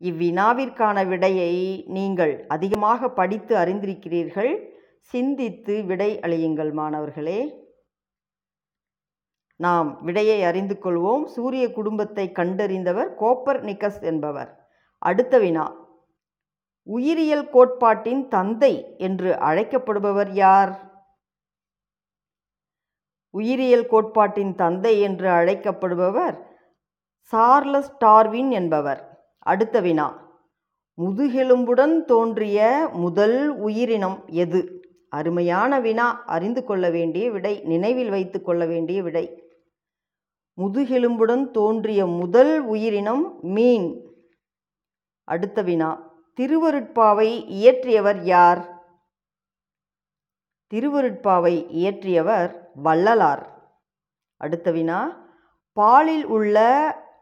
இவ்வினாவிற்கான விடையை நீங்கள் அதிகமாக படித்து அறிந்திருக்கிறீர்கள். சிந்தித்து விடை அளியுங்கள் மாணவர்களே. நாம் விடையை அறிந்து கொள்வோம். சூரிய குடும்பத்தை கண்டறிந்தவர் கோப்பர் நிக்கஸ் என்பவர். அடுத்த வினா. உயிரியல் கோட்பாட்டின் தந்தை என்று அழைக்கப்படுபவர் யார்? உயிரியல் கோட்பாட்டின் தந்தை என்று அழைக்கப்படுபவர் சார்லஸ் டார்வின் என்பவர். அடுத்த வினா. முதுகெலும்புடன் தோன்றிய முதல் உயிரினம் எது? அருமையான வினா. அறிந்து கொள்ள வேண்டிய விடை. நினைவில் வைத்து கொள்ள வேண்டிய விடை. முதுகெலும்புடன் தோன்றிய முதல் உயிரினம் மீன். அடுத்த வினா. திருவருட்பாவை இயற்றியவர் யார்? திருவருட்பாவை இயற்றியவர் வள்ளலார். அடுத்த வினா. பாலில் உள்ள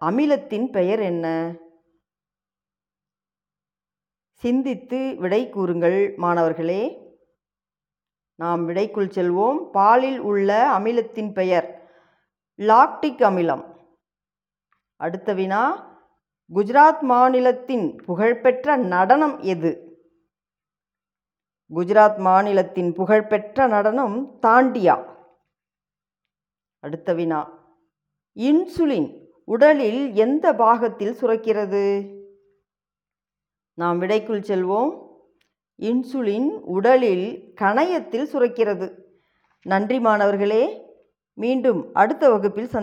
அமிலத்தின் பெயர் என்ன? சிந்தித்து விடை கூறுங்கள் மாணவர்களே. நாம் விடைக்குள் செல்வோம். பாலில் உள்ள அமிலத்தின் பெயர் லாக்டிக் அமிலம். அடுத்த வினா குஜராத் மாநிலத்தின் புகழ்பெற்ற நடனம் எது? குஜராத் மாநிலத்தின் புகழ்பெற்ற நடனம் தாண்டியா? அடுத்த வினா இன்சுலின் உடலில் எந்த பாகத்தில் சுரக்கிறது? நாம் விடைக்குள் செல்வோம். இன்சுலின் உடலில் கணையத்தில் சுரக்கிறது. நன்றி மாணவர்களே. மீண்டும் அடுத்த வகுப்பில் சந்தி